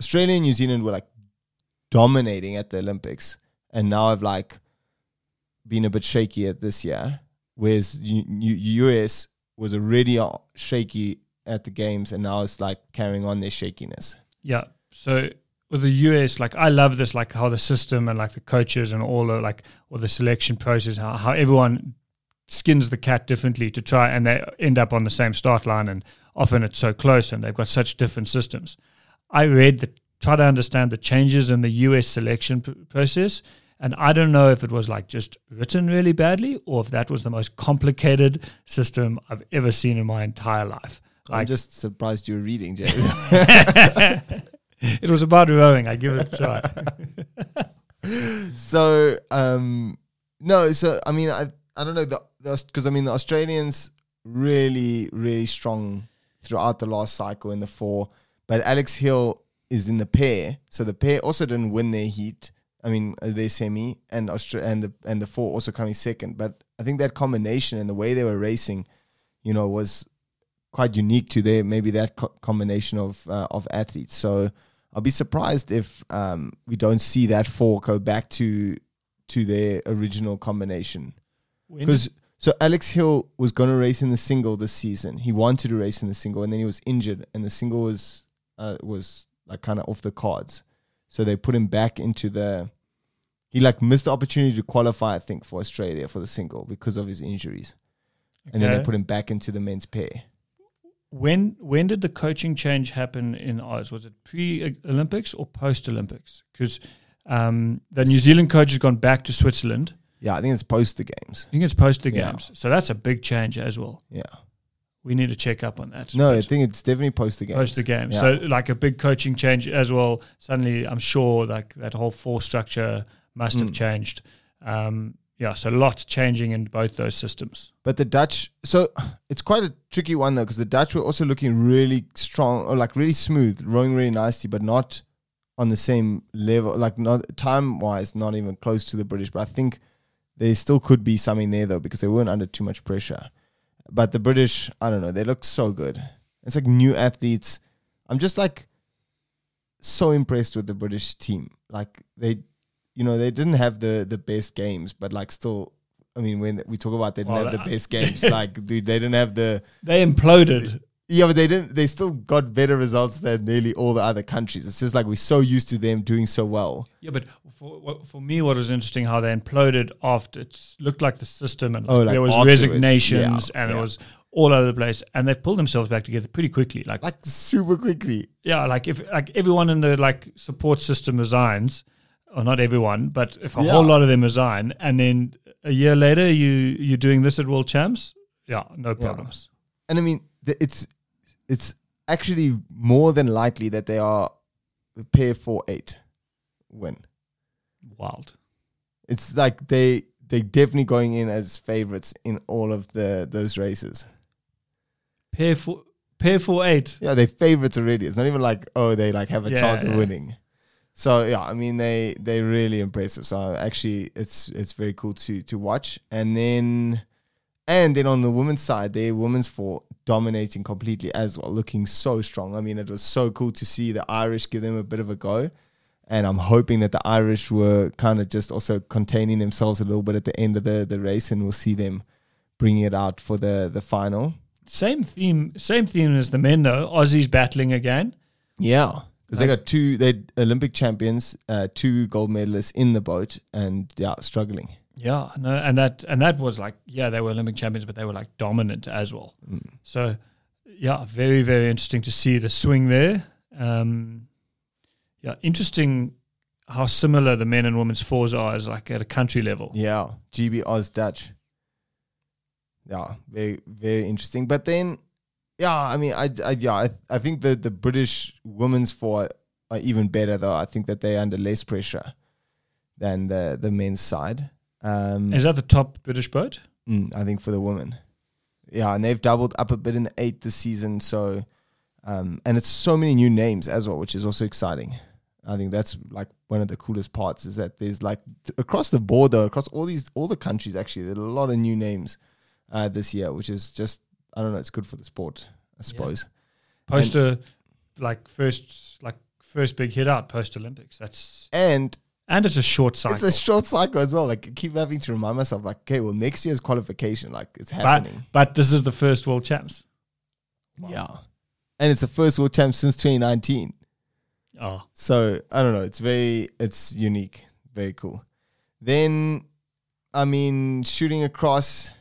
A: Australia and New Zealand were like dominating at the Olympics and now I've like been a bit shaky at this year. Whereas U- U- US was already shaky at the games and now it's like carrying on their shakiness.
E: Yeah. So with the US, like I love this, like how the system and like the coaches and all the like or the selection process, how, how everyone skins the cat differently to try and they end up on the same start line and often it's so close and they've got such different systems. I read the try to understand the changes in the US selection pr- process and I don't know if it was like just written really badly or if that was the most complicated system I've ever seen in my entire life.
A: I'm just surprised you were reading, Jay.
E: it was about rowing. I give it a try.
A: so um no so i mean i i don't know the because i mean the australians really really strong throughout the last cycle in the four but Alex Hill is in the pair, so the pair also didn't win their heat. I mean, uh, their semi and Austra- and the and the four also coming second. But I think that combination and the way they were racing, you know, was quite unique to their maybe that co- combination of uh, of athletes. So I'll be surprised if um, we don't see that four go back to to their original combination. Because so Alex Hill was going to race in the single this season. He wanted to race in the single, and then he was injured, and the single was uh, was like kind of off the cards. So they put him back into the. He like missed the opportunity to qualify, I think, for Australia for the single because of his injuries, and then they put him back into the men's pair.
E: when when did the coaching change happen in Oz? Was it pre Olympics or post Olympics? Because um, the New Zealand coach has gone back to Switzerland.
A: Yeah, I think it's post the games.
E: I think it's post the
A: Yeah.
E: games, so that's a big change as well.
A: Yeah,
E: We need to check up on that.
A: no, I think it's definitely post the game.
E: post the game.
A: Yeah.
E: so like a big coaching change as well. Suddenly, I'm sure like that whole force structure must have
A: Mm.
E: changed. Um, yeah, so lots changing in both those systems.
A: But the Dutch, so it's quite a tricky one though, because the Dutch were also looking really strong or like really smooth, rowing really nicely, but not on the same level, like not time wise, not even close to the British. But I think there still could be something there though, because they weren't under too much pressure. But the British, I don't know, they look so good. It's like new athletes. I'm just like so impressed with the British team. Like they, you know, they didn't have the the best games, but like still, I mean, when we talk about they didn't
E: Well,
A: have the best games, like dude, they didn't have the
E: They imploded.
A: Yeah, but they didn't. They still got better results than nearly all the other countries. It's just like we're so used to them doing so well.
E: Yeah, but for for me, what was interesting how they imploded after it looked like the system and
A: Oh, like
E: there was resignations
A: yeah,
E: and
A: yeah.
E: it was all over the place, and they've pulled themselves back together pretty quickly. Like,
A: Like super quickly.
E: yeah, like if like everyone in the like support system resigns, or not everyone, but if a
A: Yeah.
E: whole lot of them resign, and then a year later you you're doing this at World Champs, yeah, no problems.
A: And I mean, it's it's actually more than likely that they are a pair four eight win.
E: Wild.
A: It's like they they're definitely going in as favorites in all of the those races.
E: Pair for pair for eight.
A: Yeah, they're favorites already. It's not even like oh they like have a
E: Yeah,
A: chance
E: yeah.
A: of winning. So yeah, I mean they they're really impressive. So actually, it's it's very cool to to watch. And then and then on the women's side, their women's four dominating completely as well, looking so strong. I mean, it was so cool to see the Irish give them a bit of a go. And I'm hoping that the Irish were kind of just also containing themselves a little bit at the end of the, the race, and we'll see them bringing it out for the the final.
E: Same theme, same theme as the men though. Aussies battling again.
A: Yeah, because they got two, they Olympic champions, uh, two gold medalists in the boat, and yeah, struggling.
E: Yeah, no, and that and that was like yeah, they were Olympic champions, but they were like dominant as well. So yeah, very very interesting to see the swing there. Um, yeah, interesting how similar the men and women's fours are as like at a country level.
A: Yeah, GB Oz Dutch. Yeah, very very interesting. But then, yeah, I mean, I, I yeah, I, I think the the British women's four are even better though. I think that they're under less pressure than the the men's side. Um,
E: Is that the top British boat?
A: Mm, I think for the women. Yeah, and they've doubled up a bit in the eight this season. So, um, and it's so many new names as well, which is also exciting. I think that's like one of the coolest parts is that there's like t- across the border, across all these all the countries actually, there's a lot of new names uh, this year, which is just I don't know, it's good for the sport, I suppose.
E: Post a like first like first big hit out post Olympics. That's
A: And
E: and it's a short cycle.
A: it's a short cycle as well. Like I keep having to remind myself, like, okay, well, next year's qualification, like it's happening.
E: but this is the first World Champs.
A: Yeah, and it's the first world Champs since 2019.
E: Oh,
A: So I don't know. It's very it's unique, very cool. Then, I mean, shooting across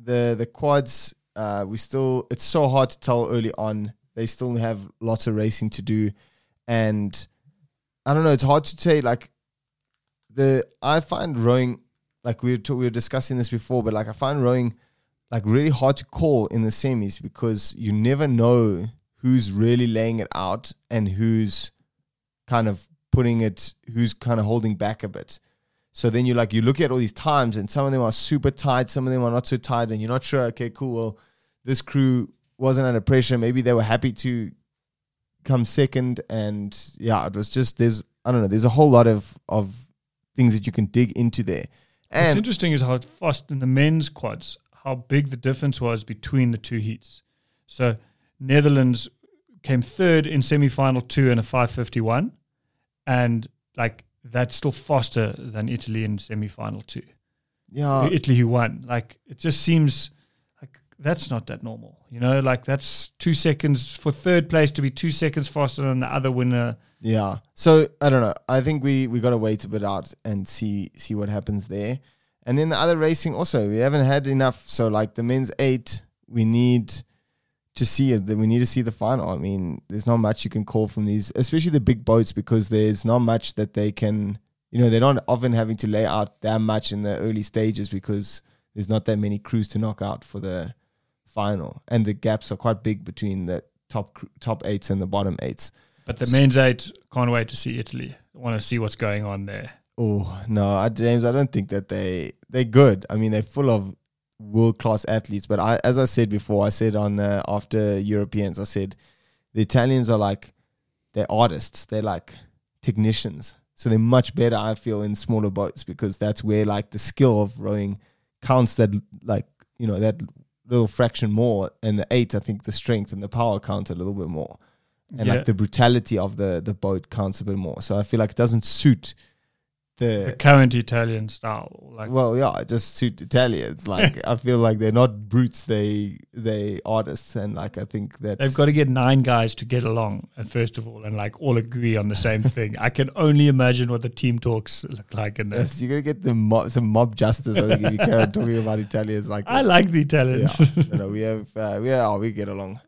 A: the the quads, uh, we still it's so hard to tell early on. They still have lots of racing to do, and I don't know. It's hard to say. Like the I find rowing, like we were ta- we were discussing this before, but like I find rowing like really hard to call in the semis because you never know who's really laying it out and who's kind of putting it who's kind of holding back a bit. So then you like you look at all these times and some of them are super tight, some of them are not so tight, and you're not sure, okay, cool, well, this crew wasn't under pressure. Maybe they were happy to come second, and yeah, it was just there's I don't know. There's a whole lot of of things that you can dig into there,
E: What's interesting is how fast in the men's quads, how big the difference was between the two heats. So Netherlands came third in semi-final two in a 551, and like that's still faster than Italy in semi-final two.
A: yeah,
E: Italy who won. Like it just seems like that's not that normal. You know, like that's two seconds for third place to be two seconds faster than the other winner.
A: Yeah. So I don't know. I think we we got to wait a bit out and see see what happens there. And then the other racing also, we haven't had enough. So like the men's eight, we need to see it. We need to see the final. I mean, there's not much you can call from these, especially the big boats, because there's not much that they can. You know, they're not often having to lay out that much in the early stages because there's not that many crews to knock out for the final, and the gaps are quite big between the top top eights and the bottom eights.
E: But the men's eight can't wait to see Italy. Want to see what's going on there.
A: Oh no, I, James, I don't think that they they're good. I mean, they're full of world class athletes. But I, as I said before, I said on uh, after Europeans, I said the Italians are like they're artists. They're like technicians. So they're much better, I feel, in smaller boats because that's where like the skill of rowing counts. That like you know that little fraction more, and the eight, I think the strength and the power count a little bit more, and
E: Yeah.
A: like the brutality of the the boat counts a bit more. So I feel like it doesn't suit
E: The
A: the
E: current Italian style, like
A: well, yeah, just suit Italians. Like I feel like they're not brutes; they they artists, and like I think that
E: they've got to get nine guys to get along, uh, first of all, and like all agree on the same thing. I can only imagine what the team talks look like in this.
A: Yes, you're gonna get the mob, some mob justice. I think if you carry on talking about Italians like
E: I like the Italians.
A: Yeah, no, no, we have uh, we are, oh, we get along.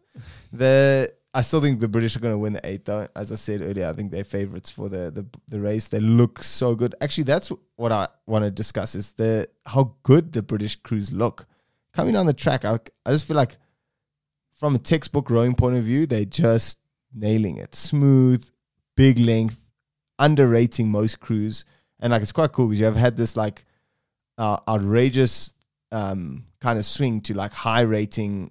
A: The I still think the British are going to win the eight, though. As I said earlier, I think they're favorites for the, the the race. They look so good. Actually, that's what I want to discuss is the how good the British crews look coming down the track. I I just feel like from a textbook rowing point of view, they're just nailing it. Smooth, big length, underrating most crews, and like it's quite cool because you have had this like uh, outrageous um, kind of swing to like high rating,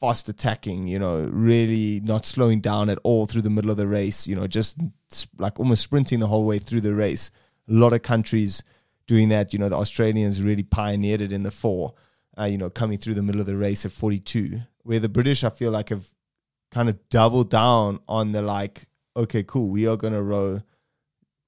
A: fast attacking. You know, really not slowing down at all through the middle of the race. You know, just like almost sprinting the whole way through the race. A lot of countries doing that. You know, the Australians really pioneered it in the four. Uh, you know, coming through the middle of the race at 42, where the British, I feel like, have kind of doubled down on the like, okay, cool, we are going to row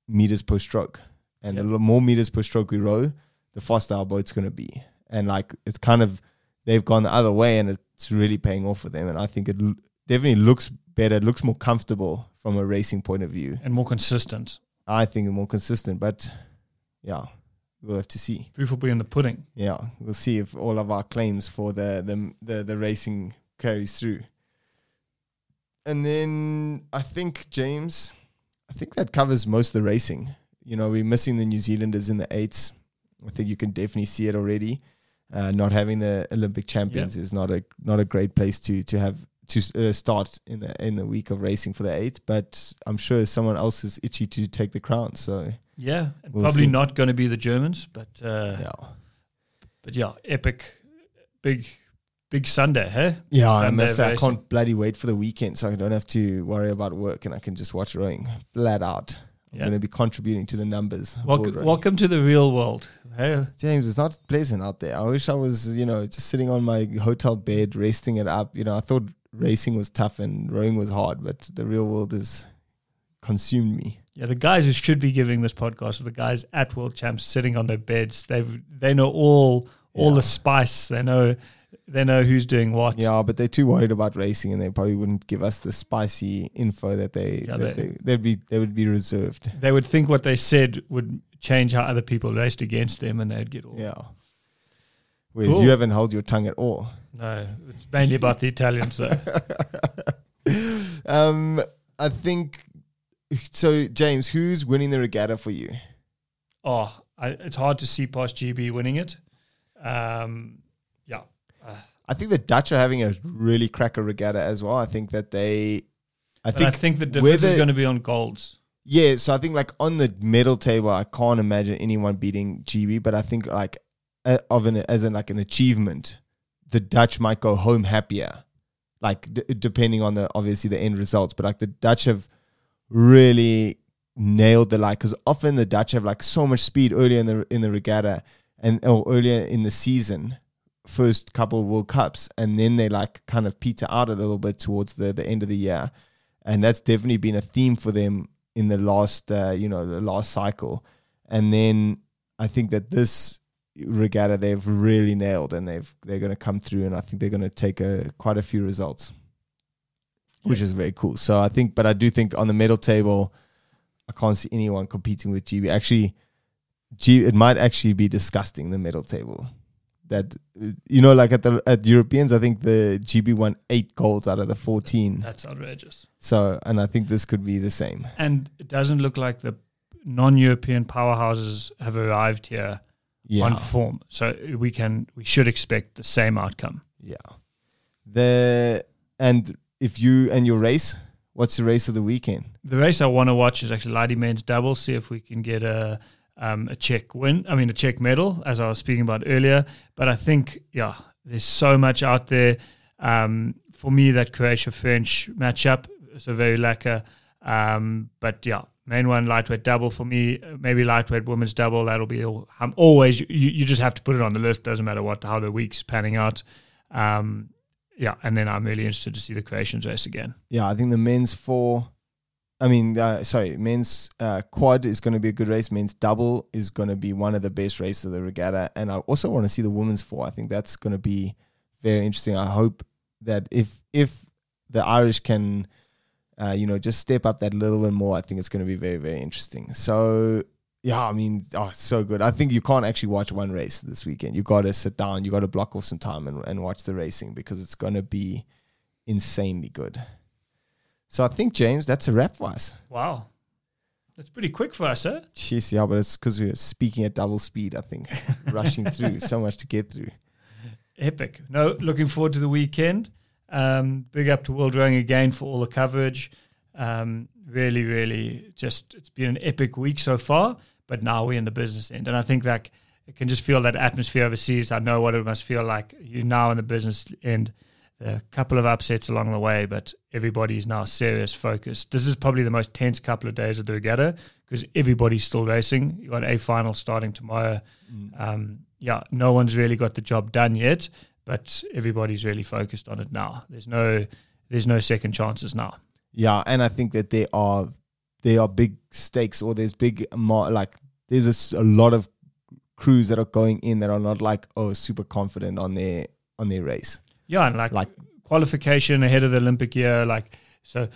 A: meters per stroke. And the more meters per stroke we row, the faster our boat's going to be. And like, it's kind of, they've gone the other way and it's really paying off for them. And I think it l- definitely looks better, it looks more comfortable from a racing point of view.
E: and more consistent.
A: I think more consistent, but yeah, we'll have to see.
E: Proof will be in the pudding.
A: Yeah, we'll see if all of our claims for the the the, the racing carries through. And then I think James, I think that covers most of the racing. You know, we're missing the New Zealanders in the eights. I think you can definitely see it already. Uh, not having the Olympic champions is not a not a great place to to have to uh, start in the in the week of racing for the eight. But I'm sure someone else is itchy to take the crown. So
E: Yeah,
A: We'll
E: probably
A: see.
E: not going to be the Germans, but uh,
A: yeah.
E: but yeah, epic, big, big Sunday, hey?
A: Yeah, I
E: Sunday
A: must say I can't bloody wait for the weekend, so I don't have to worry about work and I can just watch rowing flat out. I'm
E: Yeah.
A: going to be contributing to the numbers.
E: Welcome, welcome to the real world. Hey,
A: James, it's not pleasant out there. I wish I was, you know, just sitting on my hotel bed, resting it up. You know, I thought racing was tough and rowing was hard, but the real world has consumed me.
E: yeah, the guys who should be giving this podcast are the guys at World Champs sitting on their beds. They've they know all all
A: Yeah.
E: the spice. They know they know who's doing what.
A: Yeah, but they're too worried about racing, and they probably wouldn't give us the spicy info that they,
E: Yeah,
A: that
E: they-
A: they'd be they would be reserved.
E: They would think what they said would change how other people raced against them, and they'd get all.
A: Yeah. Whereas
E: Cool.
A: you haven't held your tongue at all.
E: No, it's mainly about the Italians though.
A: um, I think so. James, who's winning the regatta for you?
E: oh, I, it's hard to see past GB winning it. Um,
A: I think the Dutch are having a really cracker regatta as well. I think that they, I think,
E: I think the difference
A: whether-
E: is going to be on golds.
A: yeah. So I think like on the medal table, I can't imagine anyone beating GB, but I think like uh, of an as in like an achievement, the Dutch might go home happier like d- depending on the obviously the end results. But like the Dutch have really nailed the like because often the Dutch have like so much speed earlier in the in the regatta and or earlier in the season, first couple of World Cups, and then they like kind of peter out a little bit towards the the end of the year, and that's definitely been a theme for them in the last uh, you know the last cycle, and then I think that this regatta they've really nailed and they've they're going to come through and I think they're going to take a quite a few results which is very cool. So I think but I do think on the medal table I can't see anyone competing with GB actually G it might actually be disgusting the medal table that you know like at the at Europeans I think the GB won 8 goals out of the 14
E: That's outrageous.
A: so and I think this could be the same
E: And it doesn't look like the non-European powerhouses have arrived here
A: yeah
E: on form. So we can we should expect the same outcome.
A: Yeah. The and if you and your race, what's the race of the weekend?
E: The race I want to watch is actually Lady Men's Double. See if we can get a um, a Czech win. I mean a Czech medal, as I was speaking about earlier. But I think yeah, there's so much out there. Um, for me, that Croatia French matchup is a very lacquer. Um, but yeah, main one lightweight double for me. Maybe lightweight women's double. That'll be. All, I'm always. You, you just have to put it on the list. Doesn't matter what how the week's panning out. Um, yeah, and then I'm really interested to see the Croatians race again.
A: Yeah, I think the men's four. I mean, uh, sorry, men's uh, quad is going to be a good race. Men's double is going to be one of the best races of the regatta, and I also want to see the women's four. I think that's going to be very interesting. I hope that if if the Irish can, uh, you know, just step up that little bit more, I think it's going to be very very interesting. So yeah, I mean, oh, so good. I think you can't actually watch one race this weekend. You got to sit down. You got to block off some time and, and watch the racing because it's going to be insanely good. So I think James, that's a wrap for us.
E: Wow. That's pretty quick for us, eh?
A: Jeez, yeah, but it's because we're speaking at double speed. I think rushing through so much to get through.
E: Epic. No, looking forward to the weekend. Um, big up to World Rowing again for all the coverage. Um, really, really, just it's been an epic week so far. But now we're in the business end, and I think that it can just feel that atmosphere overseas. I know what it must feel like. You're now in the business end. A couple of upsets along the way, but everybody's now serious, focused. This is probably the most tense couple of days of the regatta because everybody's still racing. You got a final starting tomorrow. Um, yeah, no one's really got the job done yet, but everybody's really focused on it now. There's no, there's no second chances now.
A: Yeah, and I think that there are there are big stakes or there's big like there's a, a lot of crews that are going in that are not like oh super confident on their on their race.
E: Yeah, and like,
A: Like-
E: qualification ahead of the Olympic year, like so.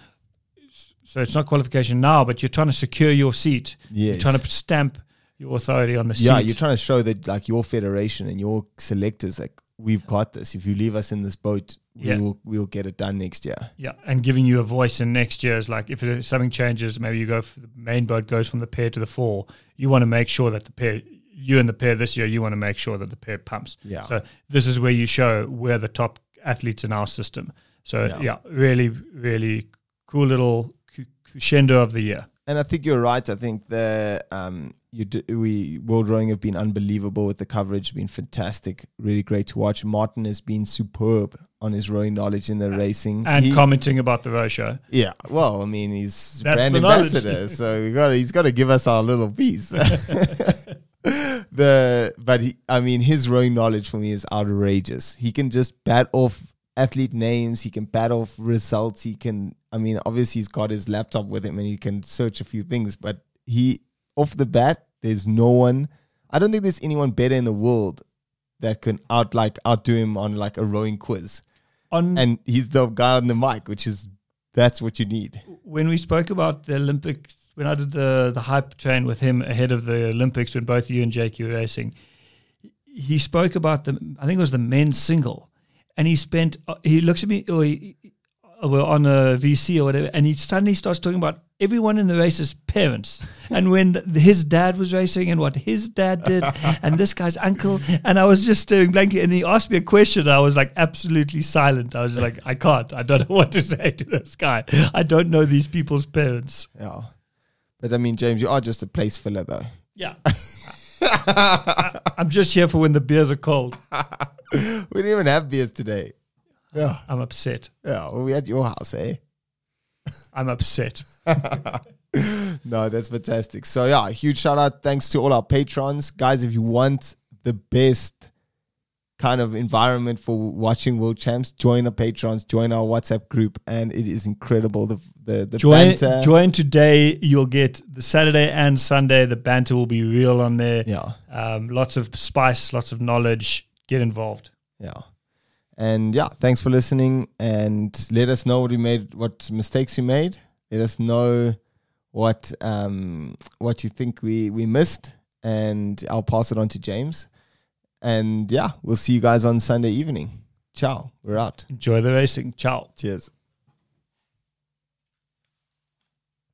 E: So it's not qualification now, but you're trying to secure your seat. You're trying to stamp your authority on the
A: yeah,
E: seat.
A: Yeah, you're trying to show that like your federation and your selectors like we've got this. If you leave us in this boat,
E: Yeah.
A: we will we'll get it done next year.
E: Yeah, and giving you a voice in next year's like if something changes, maybe you go for the main boat goes from the pair to the four. You want to make sure that the pair, you and the pair this year, you want to make sure that the pair pumps.
A: Yeah.
E: So this is where you show we're the top athletes in our system. So
A: Yeah.
E: yeah, really, really cool little crescendo of the year.
A: And I think you're right. I think the um, you d- we World Rowing have been unbelievable with the coverage, been fantastic, really great to watch. Martin has been superb on his rowing knowledge in the racing.
E: And
A: He-
E: commenting about the row show.
A: yeah, well, I mean, he's
E: That's
A: brand ambassador, so we got he's got to give us our little piece. the but he, I mean, his rowing knowledge for me is outrageous. He can just bat off athlete names. He can bat off results. He can. I mean, obviously he's got his laptop with him and he can search a few things. But he off the bat, there's no one. I don't think there's anyone better in the world that can out like outdo him on like a rowing quiz.
E: On
A: And he's the guy on the mic, which is that's what you need.
E: when we spoke about the Olympics, when I did the the hype train with him ahead of the Olympics, when both you and Jake were racing, he spoke about the I think it was the men's single, and he spent uh, he looks at me or he, uh, we're on a VC or whatever, and he suddenly starts talking about everyone in the race's parents and when his dad was racing and what his dad did and this guy's uncle and I was just staring blankly and he asked me a question I was like absolutely silent. I was like I can't I don't know what to say to this guy. I don't know these people's parents.
A: Yeah. But I mean, James, you are just a place filler, though.
E: yeah I, I'm just here for when the beers are cold
A: We didn't even have beers today. Yeah.
E: I'm upset.
A: Yeah. Well, we had your house, eh?
E: I'm upset.
A: no, that's fantastic. So yeah, huge shout out. Thanks to all our patrons, guys. If you want the best kind of environment for watching world champs, join our patrons, join our WhatsApp group, and it is incredible. The the the
E: Join,
A: banter.
E: join today. You'll get the Saturday and Sunday. The banter will be real on there.
A: yeah,
E: Um, lots of spice, lots of knowledge. Get involved.
A: yeah. And yeah, thanks for listening. And let us know what we made, what mistakes we made. Let us know what um what you think we we missed, and I'll pass it on to James. And yeah, we'll see you guys on Sunday evening. Ciao. We're out.
E: Enjoy the racing. Ciao.
A: Cheers.